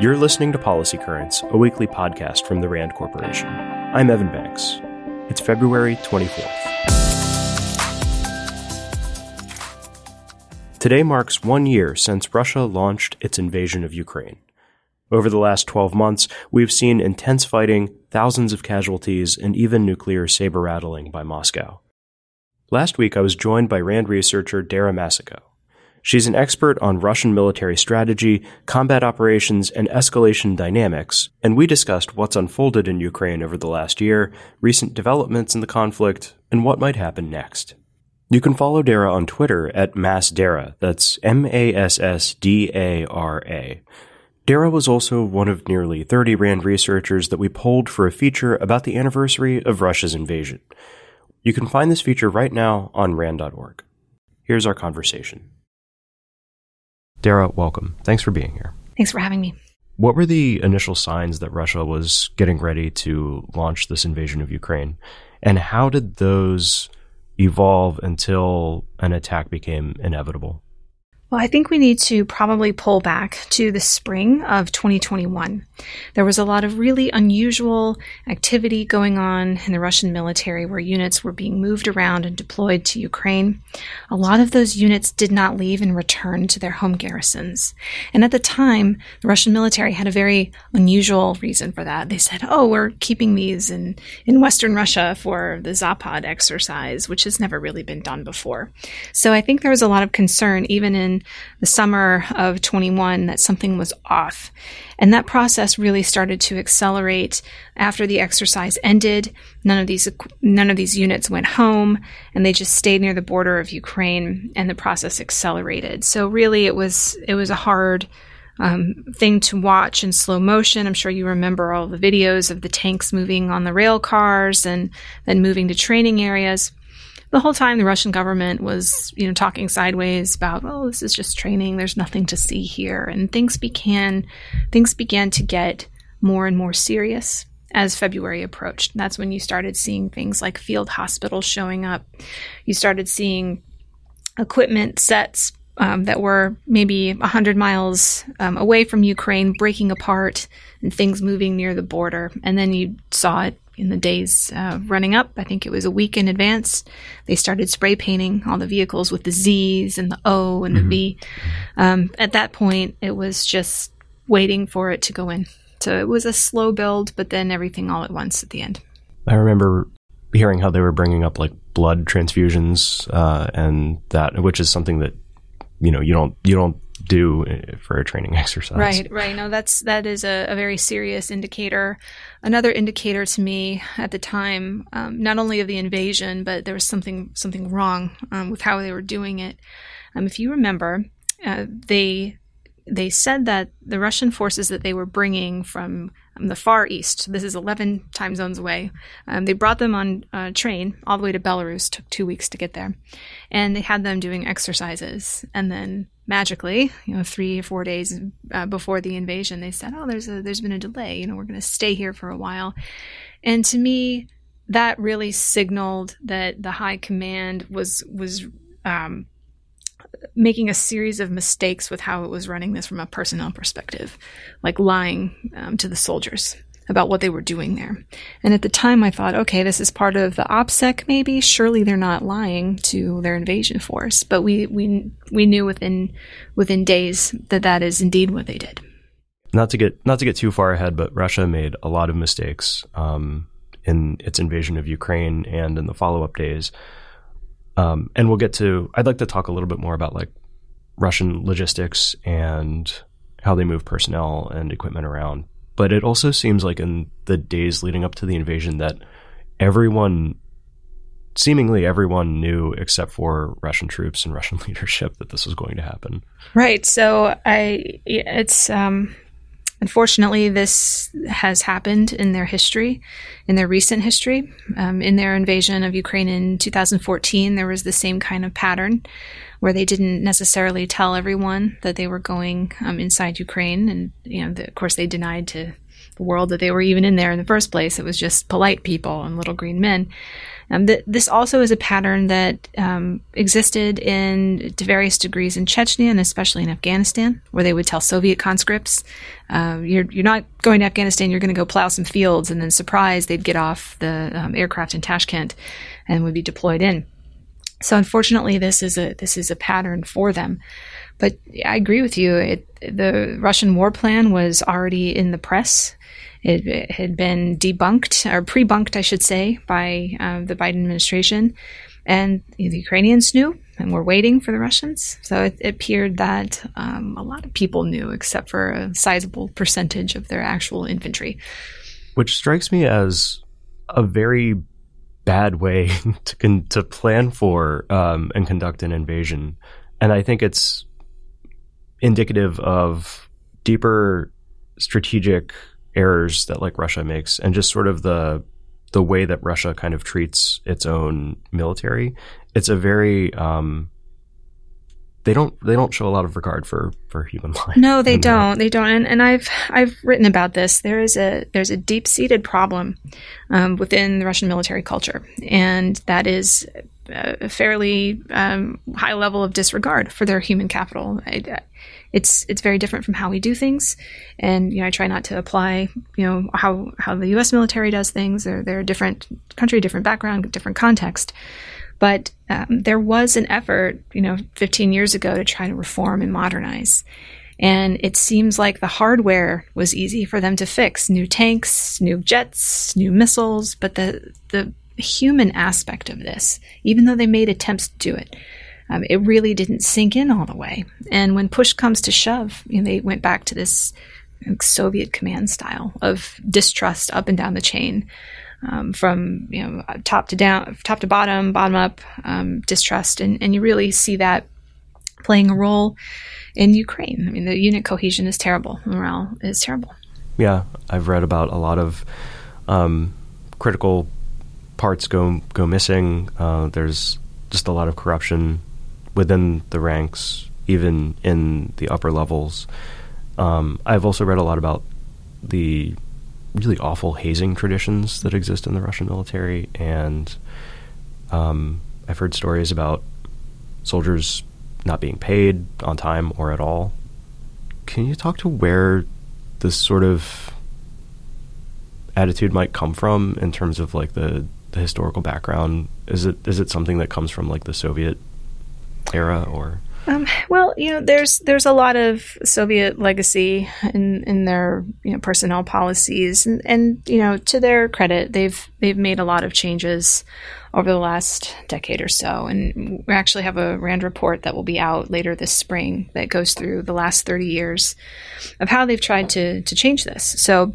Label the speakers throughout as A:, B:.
A: You're listening to Policy Currents, a weekly podcast from the RAND Corporation. I'm Evan Banks. It's February 24th. Today marks one year since Russia launched its invasion of Ukraine. Over the last 12 months, we've seen intense fighting, thousands of casualties, and even nuclear saber rattling by Moscow. Last week, I was joined by RAND researcher Dara Massicot. She's an expert on Russian military strategy, combat operations, and escalation dynamics, and we discussed what's unfolded in Ukraine over the last year, recent developments in the conflict, and what might happen next. You can follow Dara on Twitter at MassDara. That's M-A-S-S-D-A-R-A. Dara was also one of nearly 30 RAND researchers that we polled for a feature about the anniversary of Russia's invasion. You can find this feature right now on RAND.org. Here's our conversation. Dara, welcome. Thanks for being here.
B: Thanks for having me.
A: What were the initial signs that Russia was getting ready to launch this invasion of Ukraine? And how did those evolve until an attack became inevitable?
B: Well, I think we need to probably pull back to the spring of 2021. There was a lot of really unusual activity going on in the Russian military where units were being moved around and deployed to Ukraine. A lot of those units did not leave and return to their home garrisons. And at the time, the Russian military had a very unusual reason for that. They said, oh, we're keeping these in, in Western Russia for the Zapad exercise, which has never really been done before. So I think there was a lot of concern, even in the summer of 21 that something was off. And that process really started to accelerate after the exercise ended. None of these none of these units went home and they just stayed near the border of Ukraine and the process accelerated. So really it was it was a hard um, thing to watch in slow motion. I'm sure you remember all the videos of the tanks moving on the rail cars and then moving to training areas the whole time the Russian government was, you know, talking sideways about, oh, this is just training. There's nothing to see here. And things began, things began to get more and more serious as February approached. That's when you started seeing things like field hospitals showing up. You started seeing equipment sets um, that were maybe 100 miles um, away from Ukraine breaking apart and things moving near the border. And then you saw it in the days uh, running up. I think it was a week in advance. They started spray painting all the vehicles with the Z's and the O and mm-hmm. the V. Um, at that point, it was just waiting for it to go in. So it was a slow build, but then everything all at once at the end.
A: I remember hearing how they were bringing up like blood transfusions uh, and that, which is something that you know you don't you don't do uh, for a training exercise.
B: Right, right. No, that's that is a, a very serious indicator. Another indicator to me at the time, um, not only of the invasion, but there was something something wrong um, with how they were doing it. Um, if you remember, uh, they they said that the Russian forces that they were bringing from um, the far east, this is 11 time zones away, um, they brought them on a train all the way to Belarus, took two weeks to get there. And they had them doing exercises. And then magically, you know, three or four days uh, before the invasion, they said, oh, there's, a, there's been a delay. You know, we're going to stay here for a while. And to me, that really signaled that the high command was, was, um, making a series of mistakes with how it was running this from a personnel perspective, like lying um, to the soldiers about what they were doing there. And at the time, I thought, okay, this is part of the OPSEC, maybe. Surely they're not lying to their invasion force. But we we we knew within within days that that is indeed what they did.
A: Not to get not to get too far ahead, but Russia made a lot of mistakes um, in its invasion of Ukraine and in the follow up days. Um, and we'll get to. I'd like to talk a little bit more about like Russian logistics and how they move personnel and equipment around. But it also seems like in the days leading up to the invasion that everyone, seemingly everyone, knew except for Russian troops and Russian leadership that this was going to happen.
B: Right. So I, it's um, Unfortunately, this has happened in their history, in their recent history. Um, in their invasion of Ukraine in 2014, there was the same kind of pattern where they didn't necessarily tell everyone that they were going um, inside Ukraine, and you know, the, of course, they denied to the world that they were even in there in the first place. It was just polite people and little green men. Um, th- this also is a pattern that um, existed in to various degrees in Chechnya and especially in Afghanistan, where they would tell Soviet conscripts, uh, "You're you're not going to Afghanistan. You're going to go plow some fields." And then, surprise, they'd get off the um, aircraft in Tashkent and would be deployed in. So, unfortunately, this is a this is a pattern for them. But I agree with you. It, the Russian war plan was already in the press. It, it had been debunked, or pre bunked, I should say, by uh, the Biden administration. And the Ukrainians knew and were waiting for the Russians. So it, it appeared that um, a lot of people knew, except for a sizable percentage of their actual infantry.
A: Which strikes me as a very bad way to, con- to plan for um, and conduct an invasion. And I think it's indicative of deeper strategic errors that like Russia makes and just sort of the the way that Russia kind of treats its own military. It's a very um, they don't they don't show a lot of regard for for human life.
B: No, they don't. They don't. And, and I've I've written about this. There is a there's a deep seated problem um, within the Russian military culture, and that is a fairly um, high level of disregard for their human capital. I, it's it's very different from how we do things, and you know I try not to apply you know how how the U.S. military does things. They're they're a different country, different background, different context. But um, there was an effort, you know, 15 years ago to try to reform and modernize. And it seems like the hardware was easy for them to fix new tanks, new jets, new missiles, but the, the human aspect of this, even though they made attempts to do it, um, it really didn't sink in all the way. And when push comes to shove, you know, they went back to this Soviet command style of distrust up and down the chain, um, from you know top to down, top to bottom, bottom up, um, distrust, and, and you really see that playing a role in Ukraine. I mean, the unit cohesion is terrible, morale is terrible.
A: Yeah, I've read about a lot of um, critical parts go go missing. Uh, there's just a lot of corruption within the ranks, even in the upper levels. Um, I've also read a lot about the really awful hazing traditions that exist in the Russian military, and um, I've heard stories about soldiers not being paid on time or at all. Can you talk to where this sort of attitude might come from in terms of like the, the historical background? Is it is it something that comes from like the Soviet era or?
B: Um, well, you know, there's there's a lot of Soviet legacy in in their you know personnel policies, and, and you know to their credit, they've they've made a lot of changes over the last decade or so, and we actually have a Rand report that will be out later this spring that goes through the last 30 years of how they've tried to to change this. So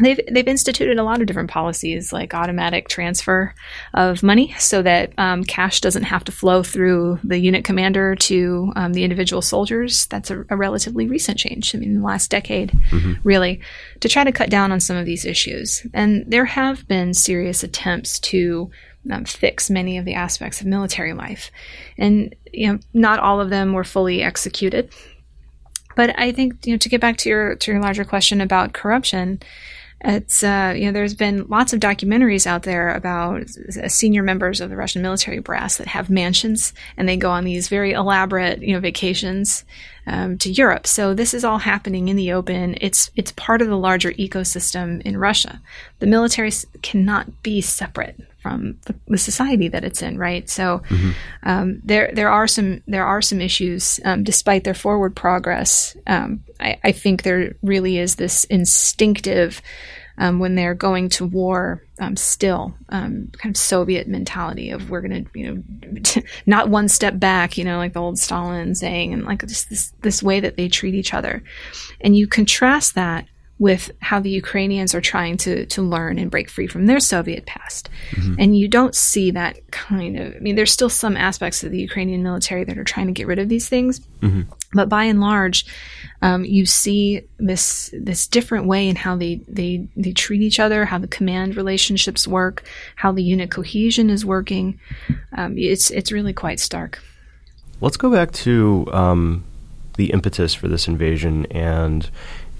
B: They've they've instituted a lot of different policies like automatic transfer of money so that um, cash doesn't have to flow through the unit commander to um, the individual soldiers. That's a, a, relatively recent change. I mean, in the last decade, mm-hmm. really, to try to cut down on some of these issues. And there have been serious attempts to um, fix many of the aspects of military life, and you know, not all of them were fully executed. But I think you know to get back to your to your larger question about corruption it's uh, you know there's been lots of documentaries out there about senior members of the Russian military brass that have mansions and they go on these very elaborate you know vacations um, to Europe. So this is all happening in the open. It's it's part of the larger ecosystem in Russia. The military cannot be separate from the, the society that it's in, right? So mm-hmm. um, there there are some there are some issues um, despite their forward progress. Um, I, I, think there really is this instinctive um, when they're going to war um, still um, kind of Soviet mentality of we're going to you know not one step back, you know, like the old Stalin saying, and like just this this way that they treat each other, and you contrast that with how the Ukrainians are trying to to learn and break free from their Soviet past. Mm-hmm. And you don't see that kind of I mean there's still some aspects of the Ukrainian military that are trying to get rid of these things. Mm-hmm. But by and large, um, you see this this different way in how they, they they treat each other, how the command relationships work, how the unit cohesion is working. Um, it's it's really quite stark.
A: Let's go back to um, the impetus for this invasion and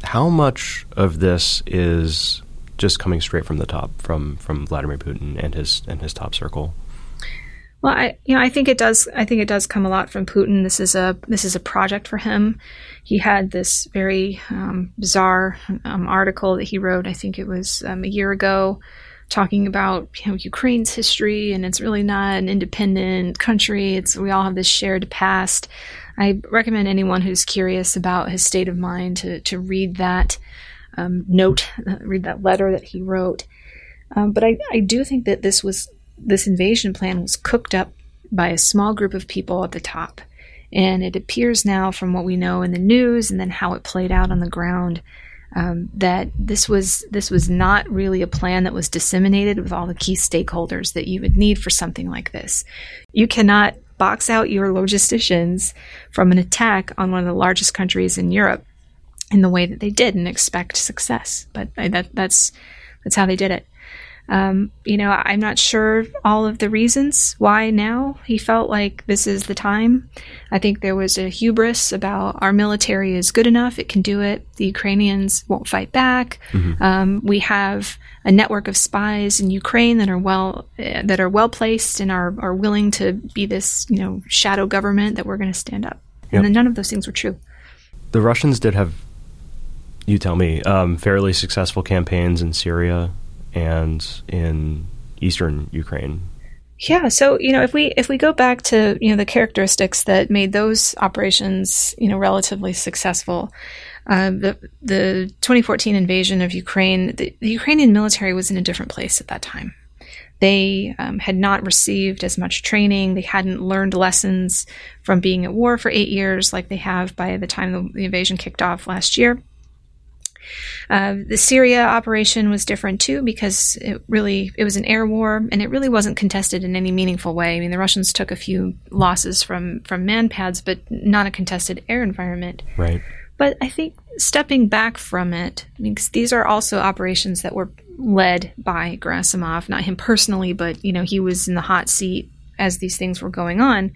A: how much of this is just coming straight from the top, from from Vladimir Putin and his and his top circle?
B: Well, I you know I think it does. I think it does come a lot from Putin. This is a this is a project for him. He had this very um, bizarre um, article that he wrote. I think it was um, a year ago, talking about you know Ukraine's history, and it's really not an independent country. It's we all have this shared past. I recommend anyone who's curious about his state of mind to to read that um, note, read that letter that he wrote. Um, but I, I do think that this was this invasion plan was cooked up by a small group of people at the top. And it appears now, from what we know in the news and then how it played out on the ground, um, that this was this was not really a plan that was disseminated with all the key stakeholders that you would need for something like this. You cannot box out your logisticians from an attack on one of the largest countries in Europe in the way that they did and expect success. But that, that's that's how they did it. Um, you know, I'm not sure all of the reasons why now he felt like this is the time. I think there was a hubris about our military is good enough, it can do it. The Ukrainians won't fight back. Mm-hmm. Um, we have a network of spies in Ukraine that are well uh, that are well placed and are are willing to be this you know shadow government that we're going to stand up. Yep. And then none of those things were true.
A: The Russians did have, you tell me, um, fairly successful campaigns in Syria and in eastern Ukraine.
B: Yeah, so you know, if we if we go back to you know the characteristics that made those operations you know relatively successful, uh, the the 2014 invasion of Ukraine, the, the, Ukrainian military was in a different place at that time. They um, had not received as much training. They hadn't learned lessons from being at war for eight years like they have by the time the, the invasion kicked off last year. Uh, the Syria operation was different too because it really it was an air war and it really wasn't contested in any meaningful way. I mean, the Russians took a few losses from from manpads, but not a contested air environment.
A: Right.
B: But I think stepping back from it, because these are also operations that were led by Gerasimov, not him personally, but you know he was in the hot seat as these things were going on.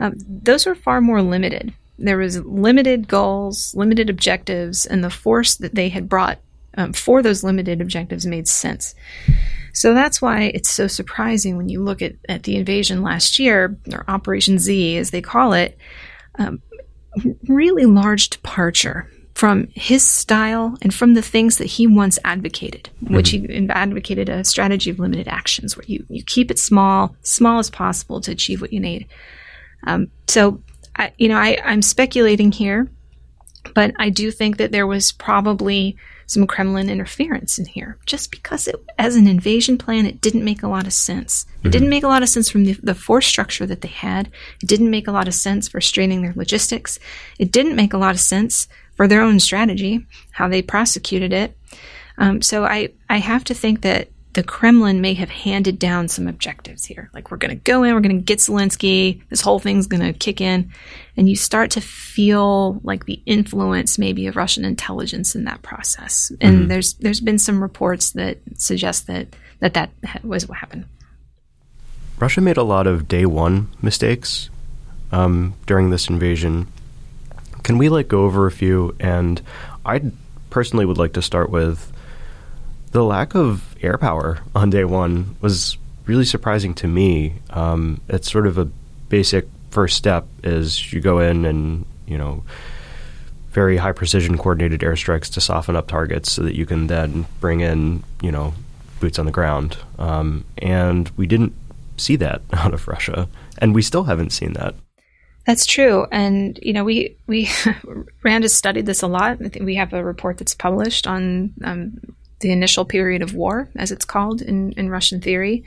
B: Um, those were far more limited there was limited goals, limited objectives, and the force that they had brought um, for those limited objectives made sense. So that's why it's so surprising when you look at, at the invasion last year, or Operation Z as they call it, um, really large departure from his style and from the things that he once advocated, mm-hmm. which he advocated a strategy of limited actions where you, you keep it small, small as possible to achieve what you need. Um, so I, you know, I, I'm speculating here, but I do think that there was probably some Kremlin interference in here, just because it, as an invasion plan, it didn't make a lot of sense. Mm-hmm. It didn't make a lot of sense from the, the force structure that they had. It didn't make a lot of sense for straining their logistics. It didn't make a lot of sense for their own strategy, how they prosecuted it. Um, so I, I have to think that the Kremlin may have handed down some objectives here. Like, we're going to go in, we're going to get Zelensky, this whole thing's going to kick in. And you start to feel like the influence maybe of Russian intelligence in that process. And mm-hmm. there's there's been some reports that suggest that that, that was what happened.
A: Russia made a lot of day one mistakes um, during this invasion. Can we like go over a few? And I personally would like to start with the lack of air power on day one was really surprising to me. Um, it's sort of a basic first step is you go in and you know very high precision coordinated airstrikes to soften up targets so that you can then bring in you know boots on the ground. Um, and we didn't see that out of Russia, and we still haven't seen that.
B: That's true, and you know we we Rand has studied this a lot. I think we have a report that's published on um, the initial period of war, as it's called in, in Russian theory,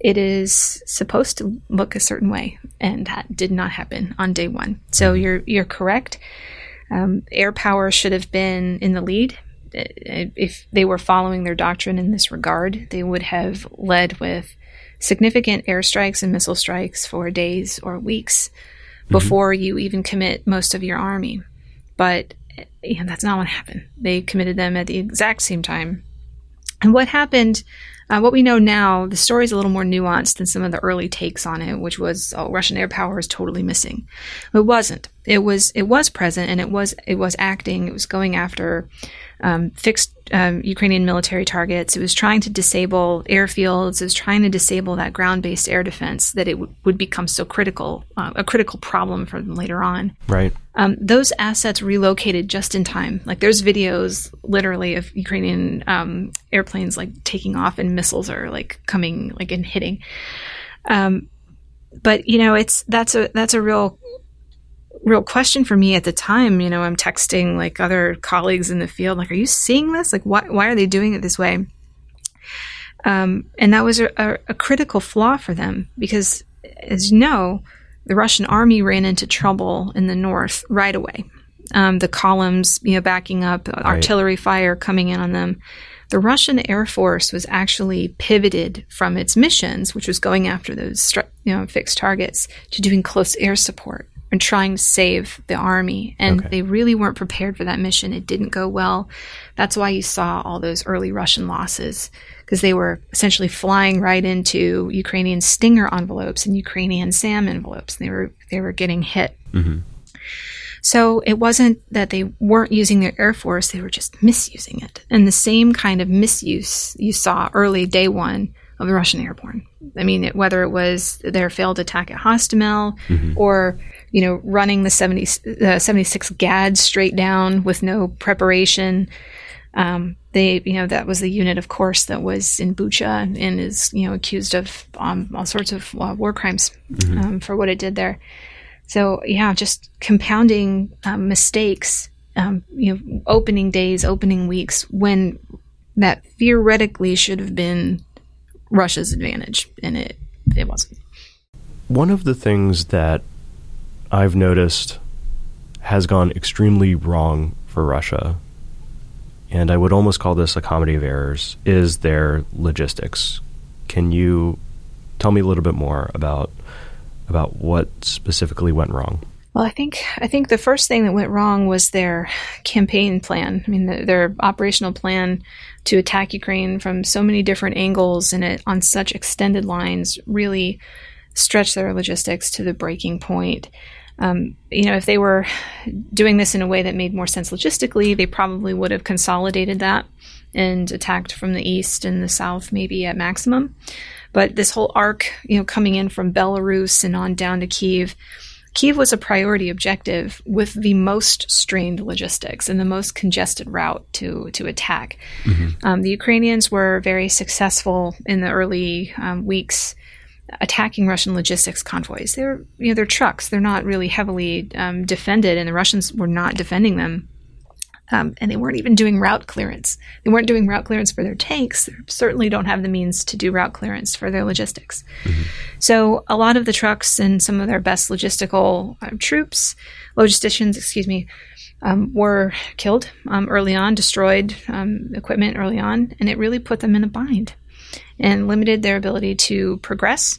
B: it is supposed to look a certain way, and that did not happen on day one. So mm-hmm. you're you're correct. Um, air power should have been in the lead. If they were following their doctrine in this regard, they would have led with significant airstrikes and missile strikes for days or weeks mm-hmm. before you even commit most of your army. But you know, that's not what happened. They committed them at the exact same time and what happened Uh, what we know now, the story is a little more nuanced than some of the early takes on it, which was oh, Russian air power is totally missing. It wasn't. It was it was present and it was it was acting. It was going after um, fixed um, Ukrainian military targets. It was trying to disable airfields. It was trying to disable that ground-based air defense that it w- would become so critical, uh, a critical problem for them later on.
A: Right.
B: Um, those assets relocated just in time. Like there's videos, literally, of Ukrainian um, airplanes like taking off and missiles are like coming, like and hitting. Um, but you know, it's that's a that's a real real question for me at the time. You know, I'm texting like other colleagues in the field, like, "Are you seeing this? Like, why why are they doing it this way?" Um, and that was a, a, a, critical flaw for them because, as you know, the Russian army ran into trouble in the north right away. Um, the columns, you know, backing up, right. artillery fire coming in on them. The Russian Air Force was actually pivoted from its missions, which was going after those you know fixed targets, to doing close air support and trying to save the army. And okay. they really weren't prepared for that mission. It didn't go well. That's why you saw all those early Russian losses because they were essentially flying right into Ukrainian Stinger envelopes and Ukrainian SAM envelopes. And They were they were getting hit. Mm-hmm. So it wasn't that they weren't using their air force; they were just misusing it. And the same kind of misuse you saw early day one of the Russian airborne. I mean, it, whether it was their failed attack at Hostomel mm-hmm. or you know, running the 70, uh, 76 GAD straight down with no preparation. Um, they, you know, that was the unit, of course, that was in Bucha and is, you know, accused of um, all sorts of uh, war crimes mm-hmm. um, for what it did there. So, yeah, just compounding um, mistakes, um, you know, opening days, opening weeks, when that theoretically should have been Russia's advantage, and it it wasn't.
A: One of the things that I've noticed has gone extremely wrong for Russia, and I would almost call this a comedy of errors, is their logistics. Can you tell me a little bit more about about what specifically went wrong?
B: Well, I think I think the first thing that went wrong was their campaign plan. I mean, the, their operational plan to attack Ukraine from so many different angles and it on such extended lines really stretched their logistics to the breaking point. Um, you know, if they were doing this in a way that made more sense logistically, they probably would have consolidated that and attacked from the east and the south, maybe at maximum. But this whole arc, you know, coming in from Belarus and on down to Kiev, Kiev was a priority objective with the most strained logistics and the most congested route to to attack. Mm-hmm. Um, the Ukrainians were very successful in the early um, weeks attacking Russian logistics convoys. They're you know they're trucks. They're not really heavily um, defended, and the Russians were not defending them. Um, and they weren't even doing route clearance. They weren't doing route clearance for their tanks. They certainly don't have the means to do route clearance for their logistics. Mm-hmm. So a lot of the trucks and some of their best logistical uh, troops, logisticians, excuse me, um, were killed um, early on, destroyed um, equipment early on, and it really put them in a bind and limited their ability to progress.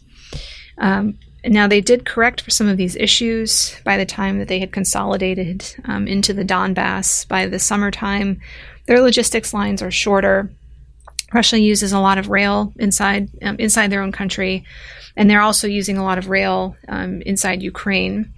B: Um, now, they did correct for some of these issues by the time that they had consolidated um, into the Donbass. By the summertime, their logistics lines are shorter. Russia uses a lot of rail inside um, inside their own country, and they're also using a lot of rail um, inside Ukraine.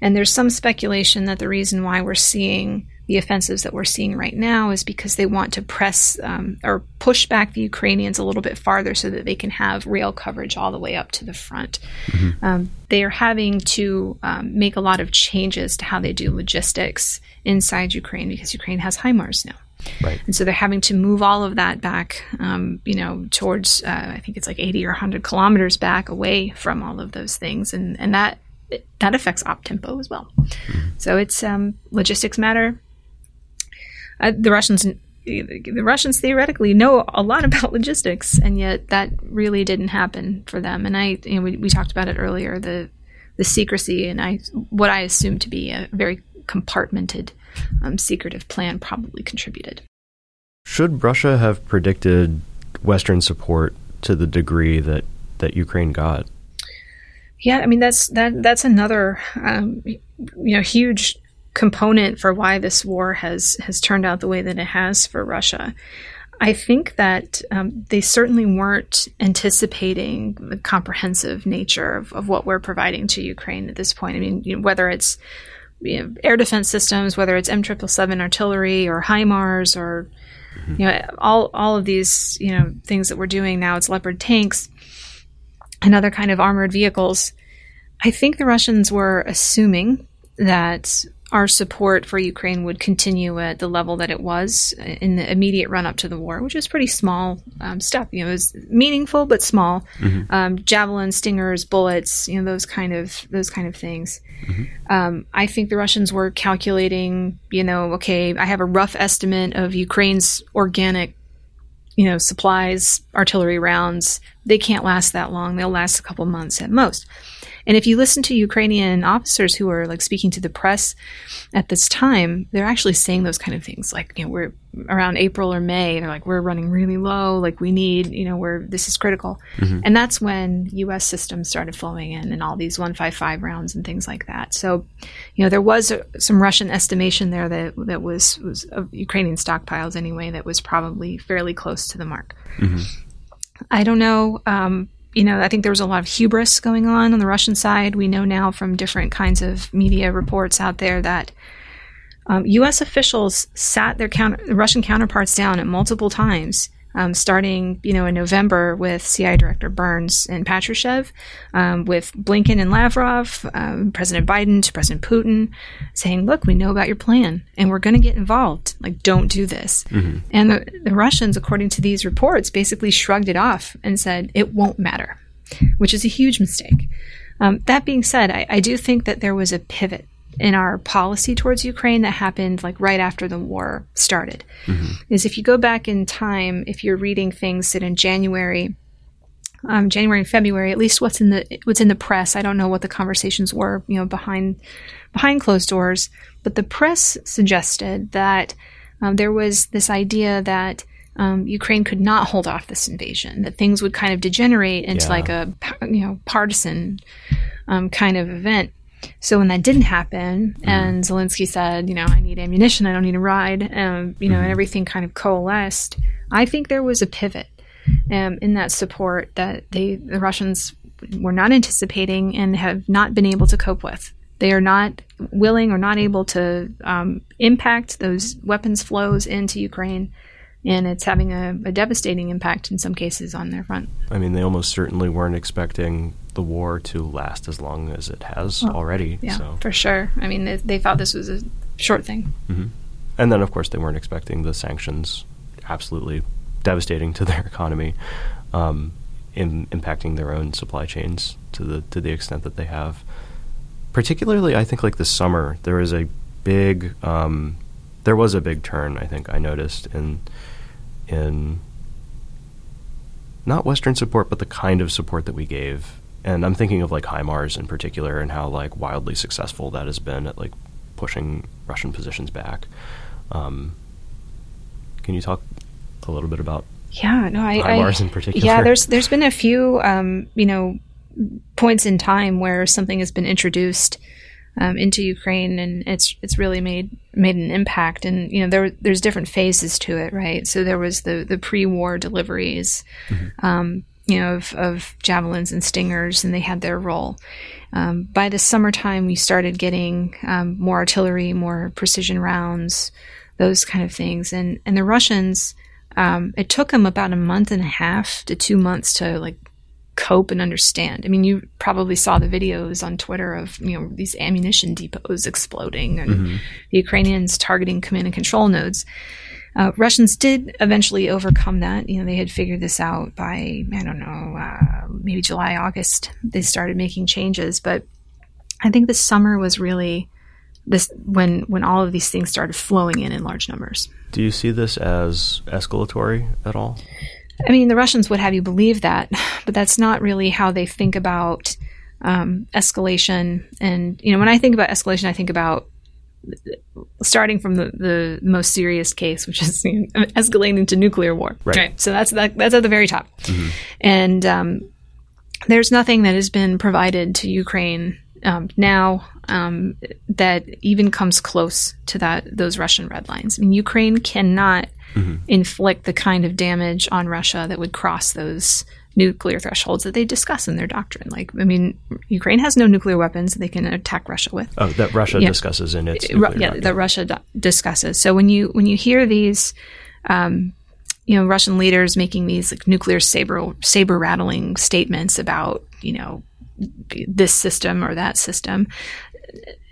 B: And there's some speculation that the reason why we're seeing the offensives that we're seeing right now is because they want to press um, or push back the Ukrainians a little bit farther so that they can have rail coverage all the way up to the front. Mm-hmm. Um, they are having to um, make a lot of changes to how they do logistics inside Ukraine because Ukraine has HIMARS now.
A: Right.
B: And so they're having to move all of that back, um, you know, towards, uh, I think it's like 80 or 100 kilometers back away from all of those things. And, and that, that affects op tempo as well. Mm-hmm. So it's um, logistics matter, uh, the Russians the Russians theoretically know a lot about logistics, and yet that really didn't happen for them. And I, you know, we, we talked about it earlier the the secrecy, and I what I assume to be a very compartmented, um, secretive plan probably contributed.
A: Should Russia have predicted Western support to the degree that that Ukraine got?
B: Yeah, I mean that's that that's another um, you know huge component for why this war has has turned out the way that it has for Russia. I think that um, they certainly weren't anticipating the comprehensive nature of, of, what we're providing to Ukraine at this point. I mean, you know, whether it's you know, air defense systems, whether it's M777 artillery or HIMARS or mm-hmm. you know all all of these you know things that we're doing now, it's Leopard tanks and other kind of armored vehicles. I think the Russians were assuming that our support for Ukraine would continue at the level that it was in the immediate run up to the war, which is pretty small um, stuff. You know, it was meaningful but small. Mm-hmm. Um, javelin, stingers, bullets, you know, those kind of those kind of things. Mm-hmm. Um, I think the Russians were calculating. You know, okay, I have a rough estimate of Ukraine's organic you know, supplies, artillery rounds, they can't last that long. They'll last a couple months at most. And if you listen to Ukrainian officers who are like speaking to the press at this time, they're actually saying those kind of things. Like, you know, we're around April or May, they're like, we're running really low. Like, we need, you know, we're, this is critical. Mm-hmm. And that's when US systems started flowing in and all these 155 rounds and things like that. So, you know, there was a, some Russian estimation there that, that was, was of Ukrainian stockpiles anyway, that was probably fairly close to the mark. Mm-hmm. I don't know. Um, you know, I think there was a lot of hubris going on on the Russian side. We know now from different kinds of media reports out there that um, U.S. officials sat their counter, Russian counterparts down at multiple times um, starting, you know, in November with CIA Director Burns and Patrushev, um, with Blinken and Lavrov, um, President Biden to President Putin, saying, "Look, we know about your plan, and we're going to get involved. Like, don't do this." Mm-hmm. And the, the Russians, according to these reports, basically shrugged it off and said, "It won't matter," which is a huge mistake. Um, that being said, I, I do think that there was a pivot in our policy towards Ukraine that happened like right after the war started. Mm-hmm. Is if you go back in time, if you're reading things that in January, um, January and February, at least what's in the what's in the press. I don't know what the conversations were, you know, behind behind closed doors, but the press suggested that um, there was this idea that um, Ukraine could not hold off this invasion, that things would kind of degenerate into yeah. like a you know partisan um, kind of event. So when that didn't happen, mm-hmm. and Zelensky said, you know, I need ammunition, I don't need a ride, um, you know, mm-hmm. and everything kind of coalesced, I think there was a pivot um, in that support that they the Russians were not anticipating and have not been able to cope with. They are not willing or not able to um, impact those weapons flows into Ukraine and it's having a, a, devastating impact in some cases on their front.
A: I mean, they almost certainly weren't expecting the war to last as long as it has well, already.
B: Yeah,
A: so.
B: for sure. I mean, they, they, thought this was a short thing.
A: Mm-hmm. And then, of course, they weren't expecting the sanctions absolutely devastating to their economy, um, in, impacting their own supply chains to the to the extent that they have. Particularly, I think like this summer, there was a big, um, there was a big turn. I think I noticed in in not Western support, but the kind of support that we gave. And I'm thinking of like HIMARS in particular and how like wildly successful that has been at like pushing Russian positions back. Um, can you talk a little bit about
B: yeah, no, I,
A: HIMARS I, in particular?
B: Yeah, there's there's been a few um, you know points in time where something has been introduced um, into Ukraine, and it's it's really made made an impact. And you know, there there's different phases to it, right? So there was the the pre-war deliveries, mm-hmm. You know, of, of javelins and stingers, and they had their role. Um, by the summertime, we started getting um, more artillery, more precision rounds, those kind of things, and and the Russians. Um, it took them about a month and a half to two months to like cope and understand. I mean, you probably saw the videos on Twitter of you know these ammunition depots exploding and mm-hmm. the Ukrainians targeting command and control nodes. Uh, Russians did eventually overcome that. You know, they had figured this out by I don't know, uh, maybe July, August. They started making changes, but I think the summer was really this when when all of these things started flowing in in large numbers.
A: Do you see this as escalatory at all?
B: I mean, the Russians would have you believe that, but that's not really how they think about um, escalation. And, you know, when I think about escalation, I think about starting from the, the most serious case, which is you know, escalating to nuclear war.
A: Right. right.
B: So that's that, that's at the very top. Mm-hmm. And um, there's nothing that has been provided to Ukraine um, now um, that even comes close to that those Russian red lines. I mean, Ukraine cannot mm-hmm. inflict the kind of damage on Russia that would cross those nuclear thresholds that they discuss in their doctrine. Like, I mean, Ukraine has no nuclear weapons they can attack Russia with.
A: Oh, that Russia yeah. discusses in its Ru-
B: yeah, that Russia d- discusses. So when you when you hear these, um, you know, Russian leaders making these like nuclear saber saber rattling statements about you know this system or that system,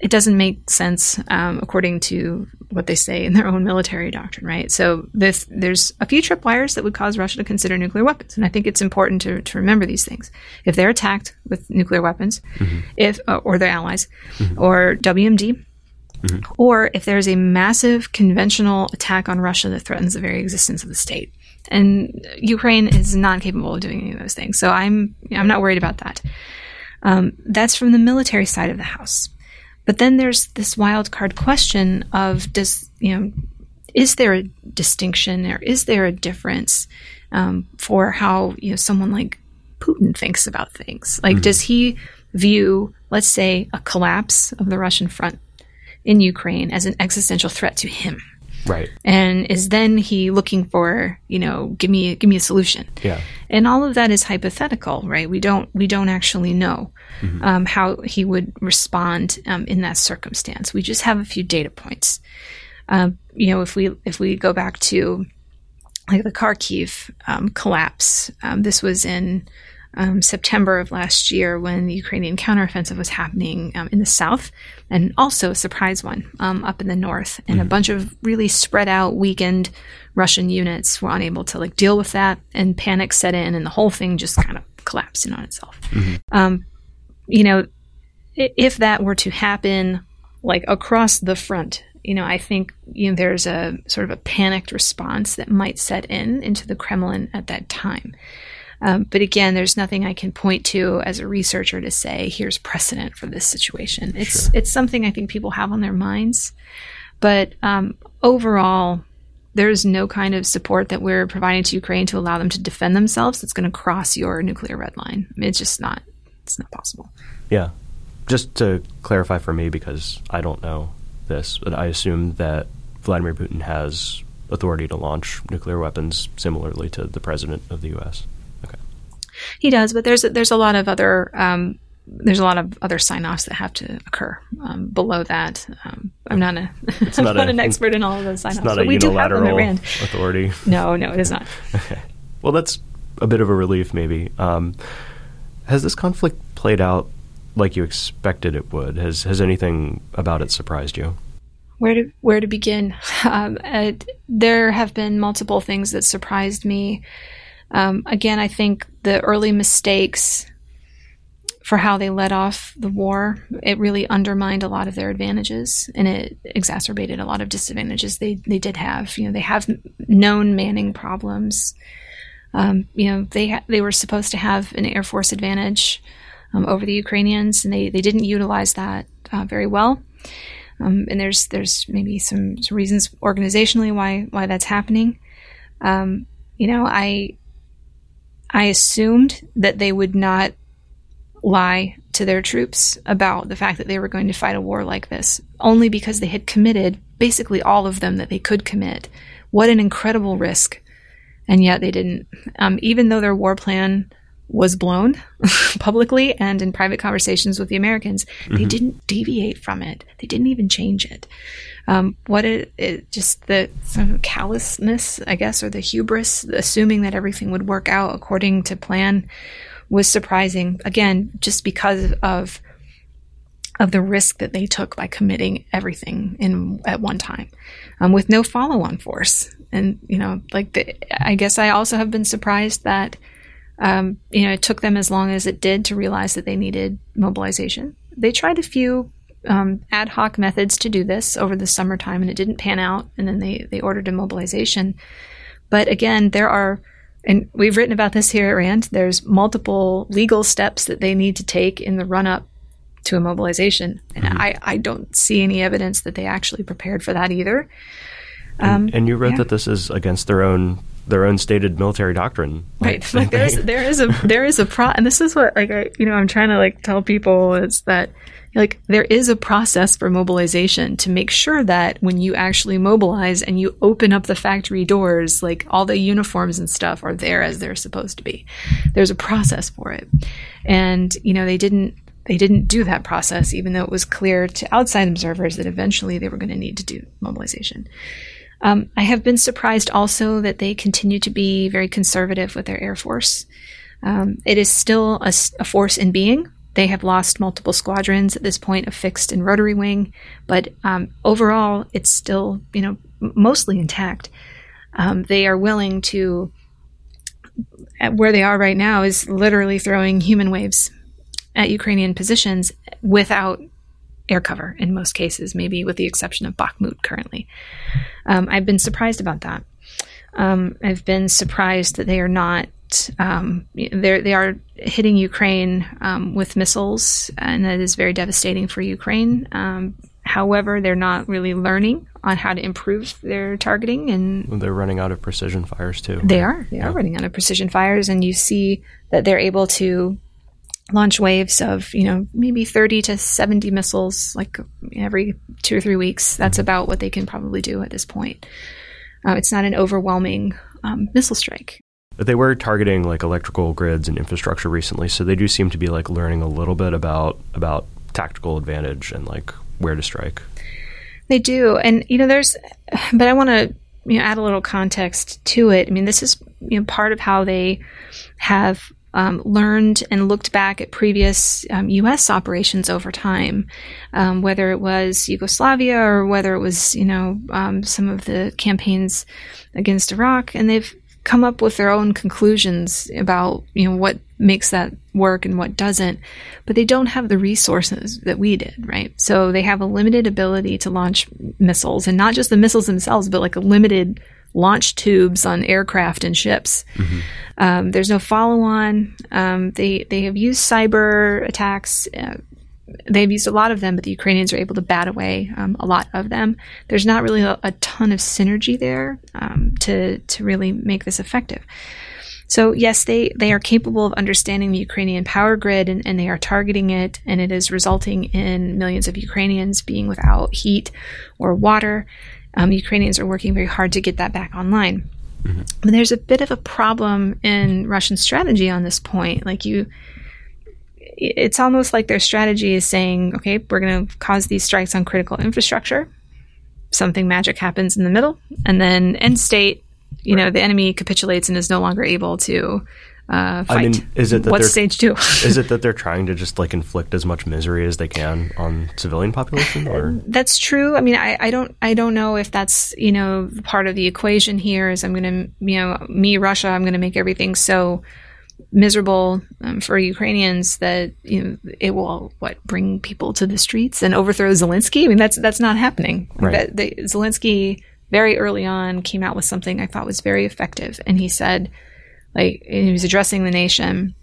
B: it doesn't make sense um, according to what they say in their own military doctrine, right? So this, there's a few tripwires that would cause Russia to consider nuclear weapons, and I think it's important to, to remember these things. If they're attacked with nuclear weapons, mm-hmm. if uh, or their allies, mm-hmm. or WMD, mm-hmm. or if there's a massive conventional attack on Russia that threatens the very existence of the state, and Ukraine is not capable of doing any of those things, so I'm I'm not worried about that. Um, that's from the military side of the house. But then there's this wild card question of does, you know, is there a distinction or is there a difference um, for how, you know, someone like Putin thinks about things? Like, mm-hmm. does he view, let's say, a collapse of the Russian front in Ukraine as an existential threat to him?
A: Right.
B: And is then he looking for, you know, give me give me a solution.
A: Yeah.
B: And all of that is hypothetical, right? We don't we don't actually know mm-hmm. um, how he would respond um, in that circumstance. We just have a few data points. Um, you know, if we if we go back to like the Kharkiv um, collapse, um, this was in um, September of last year when the Ukrainian counteroffensive was happening um, in the south, and also a surprise one um, up in the north. And mm-hmm. a bunch of really spread out, weakened Russian units were unable to like deal with that, and panic set in, and the whole thing just kind of collapsed in on itself. Mm-hmm. Um, you know, if that were to happen, like across the front, you know, I think you know there's a sort of a panicked response that might set in into the Kremlin at that time. Um, but again, there's nothing I can point to as a researcher to say here's precedent for this situation. It's sure. it's something I think people have on their minds, but um, overall, there's no kind of support that we're providing to Ukraine to allow them to defend themselves that's going to cross your nuclear red line. I mean, it's just not it's not possible.
A: Yeah, just to clarify for me because I don't know this, but I assume that Vladimir Putin has authority to launch nuclear weapons similarly to the president of the U.S.
B: He does, but there's a, there's a lot of other um, there's a lot of other sign offs that have to occur um, below that. Um, I'm not a I'm not, not a, an expert in all of those sign offs,
A: but
B: we
A: do have them at RAND. Authority.
B: No, no, it is not.
A: okay. Well, that's a bit of a relief, maybe. Um, has this conflict played out like you expected it would? Has has anything about it surprised you?
B: Where to where to begin? Um, uh, there have been multiple things that surprised me. Um, again, I think the early mistakes for how they led off the war, it really undermined a lot of their advantages and it exacerbated a lot of disadvantages they, they did have. You know, they have known manning problems. Um, you know, they ha- they were supposed to have an air force advantage um, over the Ukrainians, and they, they didn't utilize that uh, very well. Um, and there's there's maybe some, some, reasons organizationally why why that's happening. Um, you know, I I assumed that they would not lie to their troops about the fact that they were going to fight a war like this, only because they had committed basically all of them that they could commit. What an incredible risk. And yet they didn't. Um, even though their war plan was blown publicly and in private conversations with the Americans, mm-hmm. they didn't deviate from it. They didn't even change it um, what it, it, just the some callousness, I guess, or the hubris, assuming that everything would work out according to plan, was surprising. Again, just because of of the risk that they took by committing everything in at one time, um, with no follow on force. And you know, like the, I guess I also have been surprised that. Um, you know, it took them as long as it did to realize that they needed mobilization. They tried a few um, ad hoc methods to do this over the summertime, and it didn't pan out. And then they they ordered a mobilization. But again, there are, and we've written about this here at Rand. There's multiple legal steps that they need to take in the run up to a mobilization, and mm-hmm. I I don't see any evidence that they actually prepared for that either.
A: Um, and, and, you wrote yeah. that this is against their own their own stated military doctrine.
B: Right. Like there's there is a there is a pro and this is what like I you know I'm trying to like tell people is that like there is a process for mobilization to make sure that when you actually mobilize and you open up the factory doors like all the uniforms and stuff are there as they're supposed to be there's a process for it and you know they didn't they didn't do that process even though it was clear to outside observers that eventually they were going to need to do mobilization um, I have been surprised also that they continue to be very conservative with their Air Force. Um, it is still a, a, force in being. They have lost multiple squadrons at this point of fixed and rotary wing, but um, overall, it's still you know mostly intact. Um, they are willing to, where they are right now, is literally throwing human waves at Ukrainian positions without air cover in most cases, maybe with the exception of Bakhmut currently. Um, I've been surprised about that. Um, I've been surprised that they are not. Um, they are hitting Ukraine um, with missiles, and that is very devastating for Ukraine. Um, however, they're not really learning on how to improve their targeting, and
A: they're running out of precision fires too.
B: They are. They yeah. are running out of precision fires, and you see that they're able to launch waves of you know maybe 30 to 70 missiles like every two or three weeks. That's mm-hmm. about what they can probably do at this point. Uh, it's not an overwhelming um, missile strike.
A: But they were targeting like electrical grids and infrastructure recently so they do seem to be like learning a little bit about about tactical advantage and like where to strike.
B: They do and you know there's but i want to you know add a little context to it. I mean this is you know part of how they have um, learned and looked back at previous um, U.S. operations over time, um, whether it was Yugoslavia or whether it was, you know, um, some of the campaigns against Iraq, and they've come up with their own conclusions about, you know, what makes that work and what doesn't. But they don't have the resources that we did, right? So they have a limited ability to launch missiles, and not just the missiles themselves, but like a limited launch tubes on aircraft and ships. Mm-hmm. Um, there's no follow on. Um, they they have used cyber attacks. Uh, they've used a lot of them, but the Ukrainians are able to bat away um, a lot of them. There's not really a, a ton of synergy there um, to to really make this effective. So yes, they, they are capable of understanding the Ukrainian power grid and, and, they are targeting it, and it is resulting in millions of Ukrainians being without heat or water. Um, Ukrainians are working very hard to get that back online. Mm-hmm. But there's a bit of a problem in Russian strategy on this point. Like you, it's almost like their strategy is saying, okay, we're going to cause these strikes on critical infrastructure. Something magic happens in the middle, and then end state, you right. know, the enemy capitulates and is no longer able to uh. I mean,
A: is it that
B: what's stage two?
A: is it that they're trying to just like inflict as much misery as they can on civilian population? Or
B: that's true. I mean, I, I don't I don't know if that's you know part of the equation here. Is I'm going to you know me Russia I'm going to make everything so miserable um, for Ukrainians that you know it will what bring people to the streets and overthrow Zelensky. I mean, that's that's not happening.
A: Right.
B: That, the, Zelensky very early on came out with something I thought was very effective, and he said like he was addressing the nation.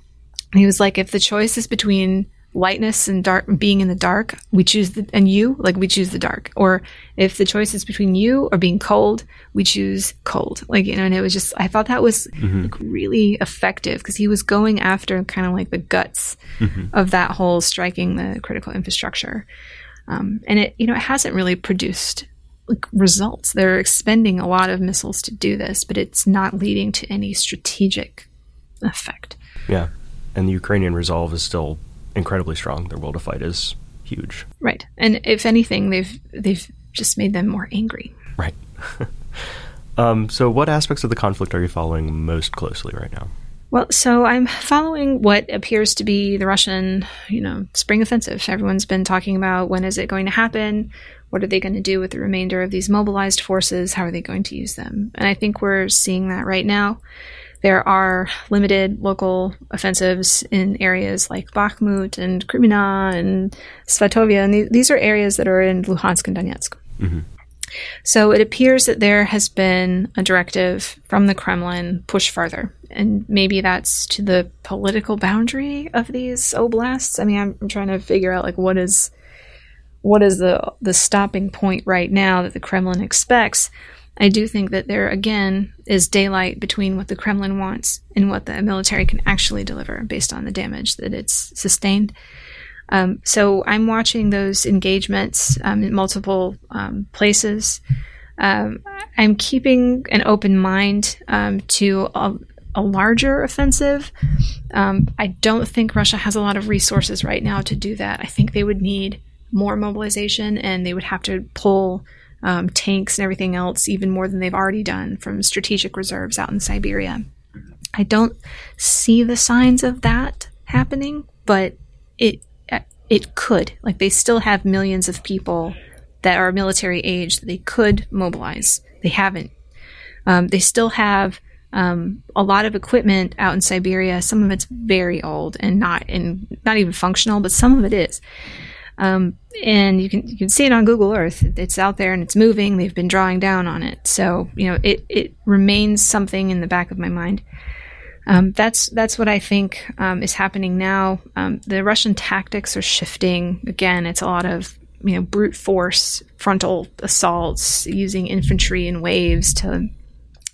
B: He was like, if the choice is between lightness and dark, being in the dark, we choose the, and you, like we choose the dark. Or if the choice is between you or being cold, we choose cold. Like, you know, and it was just, I thought that was mm-hmm. like really effective because he was going after kind of like the guts mm-hmm. of that whole striking the critical infrastructure. Um, and it, you know, it hasn't really produced like results. They're expending a lot of missiles to do this, but it's not leading to any strategic effect.
A: Yeah. And the Ukrainian resolve is still incredibly strong. Their will to fight is huge.
B: Right. And if anything, they've they've just made them more angry.
A: Right. um, so what aspects of the conflict are you following most closely right now?
B: Well, so I'm following what appears to be the Russian, you know, spring offensive. Everyone's been talking about when is it going to happen? What are they going to do with the remainder of these mobilized forces? How are they going to use them? And I think we're seeing that right now. There are limited local offensives in areas like Bakhmut and Kreminna and Svatove, and these are areas that are in Luhansk and Donetsk. Mm-hmm. So it appears that there has been a directive from the Kremlin push further. And maybe that's to the political boundary of these oblasts. I mean, I'm, I'm trying to figure out like what is what is the the stopping point right now that the Kremlin expects. I do think that there again is daylight between what the Kremlin wants and what the military can actually deliver based on the damage that it's sustained. Um, so I'm watching those engagements um, in multiple um, places. Um, I'm keeping an open mind um, to a, a, larger offensive. Um, I don't think Russia has a lot of resources right now to do that. I think they would need more mobilization and they would have to pull um, tanks and everything else, even more than they've already done from strategic reserves out in Siberia. I don't see the signs of that happening, but it it could. Like they still have millions of people that are military age that they could mobilize. They haven't. Um, they still have um, a lot of equipment out in Siberia. Some of it's very old and not and not even functional, but some of it is. Um, and you can you can see it on Google Earth. It's out there and it's moving. They've been drawing down on it, so you know it it remains something in the back of my mind. Um, that's that's what I think um, is happening now. Um, the Russian tactics are shifting again. It's a lot of you know brute force, frontal assaults, using infantry in waves to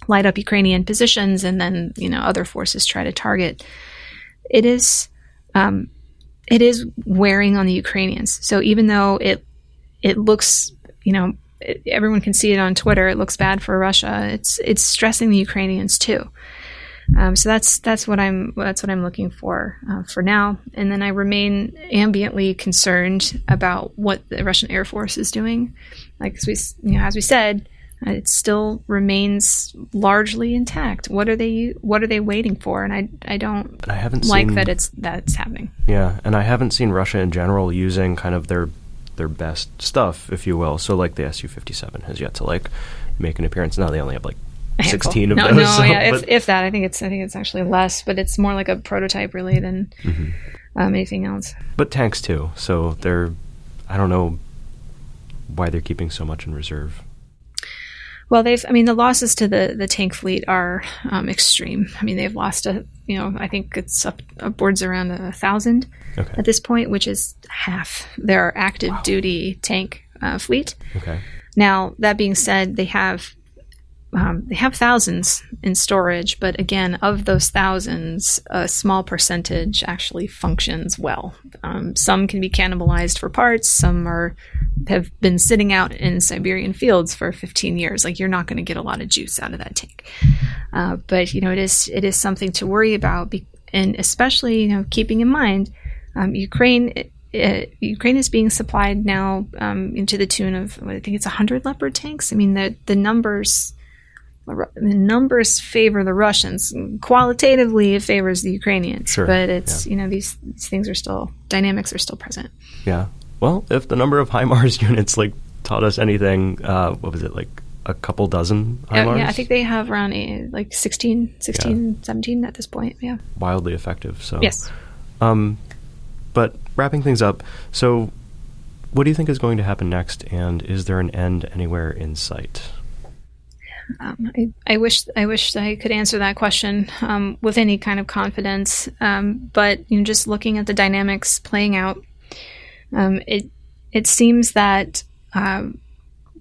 B: light up Ukrainian positions, and then you know other forces try to target. It is um, it is wearing on the Ukrainians. So even though it it looks, you know, it, everyone can see it on Twitter. It looks bad for Russia. It's it's stressing the Ukrainians too. Um, so that's that's what I'm that's what I'm looking for uh, for now. And then I remain ambiently concerned about what the Russian Air Force is doing. Like as we you know, as we said, it still remains largely intact. What are they What are they waiting for? And I I don't
A: I haven't
B: like
A: seen,
B: that it's that's happening.
A: Yeah, and I haven't seen Russia in general using kind of their their best stuff, if you will. So like the Su fifty seven has yet to like make an appearance. Now they only have like sixteen of
B: no,
A: those.
B: No,
A: so,
B: yeah, if, if, that, I think it's I think it's actually less, but it's more like a prototype really than mm-hmm. um, anything else.
A: But tanks too, so they're I don't know why they're keeping so much in reserve.
B: Well, they've I mean the losses to the the tank fleet are um, extreme. I mean they've lost a you know I think it's up upwards around a thousand okay. at this point, which is half their active wow. duty tank uh, fleet.
A: Okay.
B: Now that being said, they have um, they have thousands in storage, but again, of those thousands, a small percentage actually functions well. Um, some can be cannibalized for parts. Some are have been sitting out in Siberian fields for 15 years. Like you're not going to get a lot of juice out of that tank. Uh, but you know, it is it is something to worry about, be- and especially you know keeping in mind um, Ukraine. It, Ukraine is being supplied now um, into the tune of I think it's 100 Leopard tanks. I mean the the numbers the numbers favor the Russians. Qualitatively, it favors the Ukrainians.
A: Sure.
B: But it's yeah. you know these these things are still dynamics are still present.
A: Yeah. Well, if the number of HIMARS units like taught us anything, uh, what was it like? A couple dozen HIMARS?
B: yeah, I think they have around a, like 16, 16 yeah. 17 at this point. Yeah.
A: Wildly effective. So
B: yes.
A: Um, but wrapping things up, so what do you think is going to happen next, and is there an end anywhere in sight?
B: Um, I, I, wish I wish I could answer that question um, with any kind of confidence. Um, but you know, just looking at the dynamics playing out, um, it it seems that um,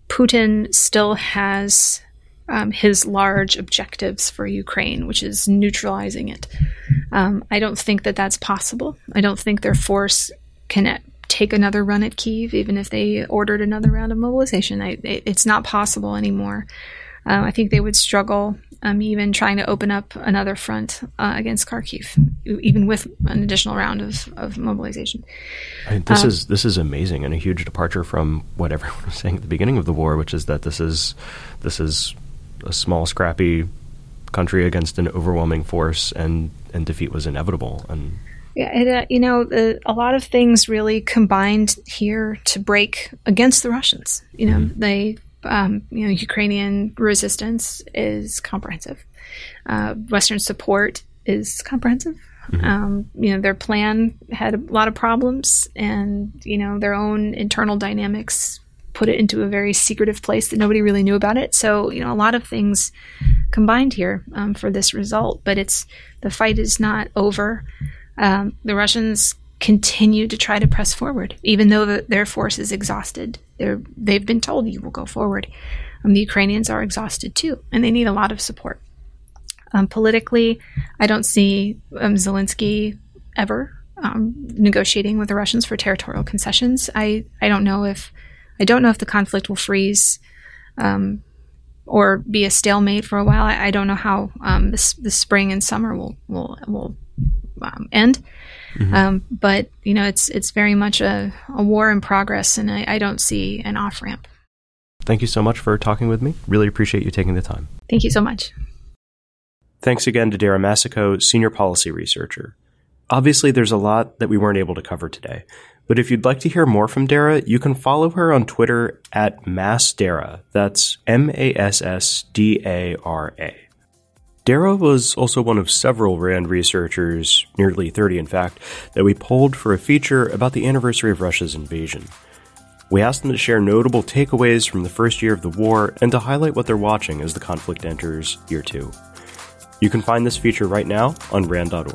B: Putin still has um, his large objectives for Ukraine, which is neutralizing it. I don't think that that's possible. I don't think their force can take another run at Kiev, even if they ordered another round of mobilization. I, it, it's not possible anymore. Um, I think they would struggle um, even trying to open up another front uh, against Kharkiv, even with an additional round of, of mobilization.
A: I mean, this um, is this is amazing and a huge departure from what everyone was saying at the beginning of the war, which is that this is this is a small, scrappy country against an overwhelming force, and and defeat was inevitable. And
B: yeah, it, uh, you know, a lot of things really combined here to break against the Russians. You know, mm-hmm. they um, you know, Ukrainian resistance is comprehensive. Uh, Western support is comprehensive. Mm-hmm. Um, you know, their plan had a lot of problems, and you know, their own internal dynamics put it into a very secretive place that nobody really knew about it. So, you know, a lot of things combined here um, for this result. But it's the fight is not over. Um, the Russians continue to try to press forward, even though the, their force is exhausted. They're, they've been told you will go forward. Um, the Ukrainians are exhausted too, and they need a lot of support. Um, politically, I don't see um, Zelensky ever um, negotiating with the Russians for territorial concessions. I, I don't know if I don't know if the conflict will freeze um, or be a stalemate for a while. I, I don't know how um, this the spring and summer will will will um, end. Mm-hmm. Um, but you know, it's it's very much a, a war in progress, and I, I don't see an off ramp.
A: Thank you so much for talking with me. Really appreciate you taking the time.
B: Thank you so much.
A: Thanks again to Dara Massicot, Senior Policy Researcher. Obviously, there's a lot that we weren't able to cover today, but if you'd like to hear more from Dara, you can follow her on Twitter at MassDara. That's M A S S D A R A. Dara was also one of several RAND researchers, nearly 30 in fact, that we polled for a feature about the anniversary of Russia's invasion. We asked them to share notable takeaways from the first year of the war and to highlight what they're watching as the conflict enters year two. You can find this feature right now on RAND.org.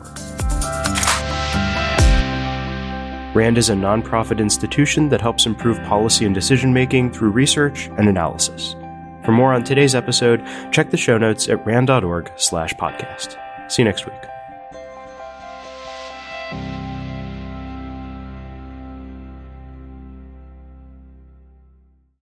A: RAND is a nonprofit institution that helps improve policy and decision making through research and analysis. For more on today's episode, check the show notes at rand.org slash podcast. See you next week.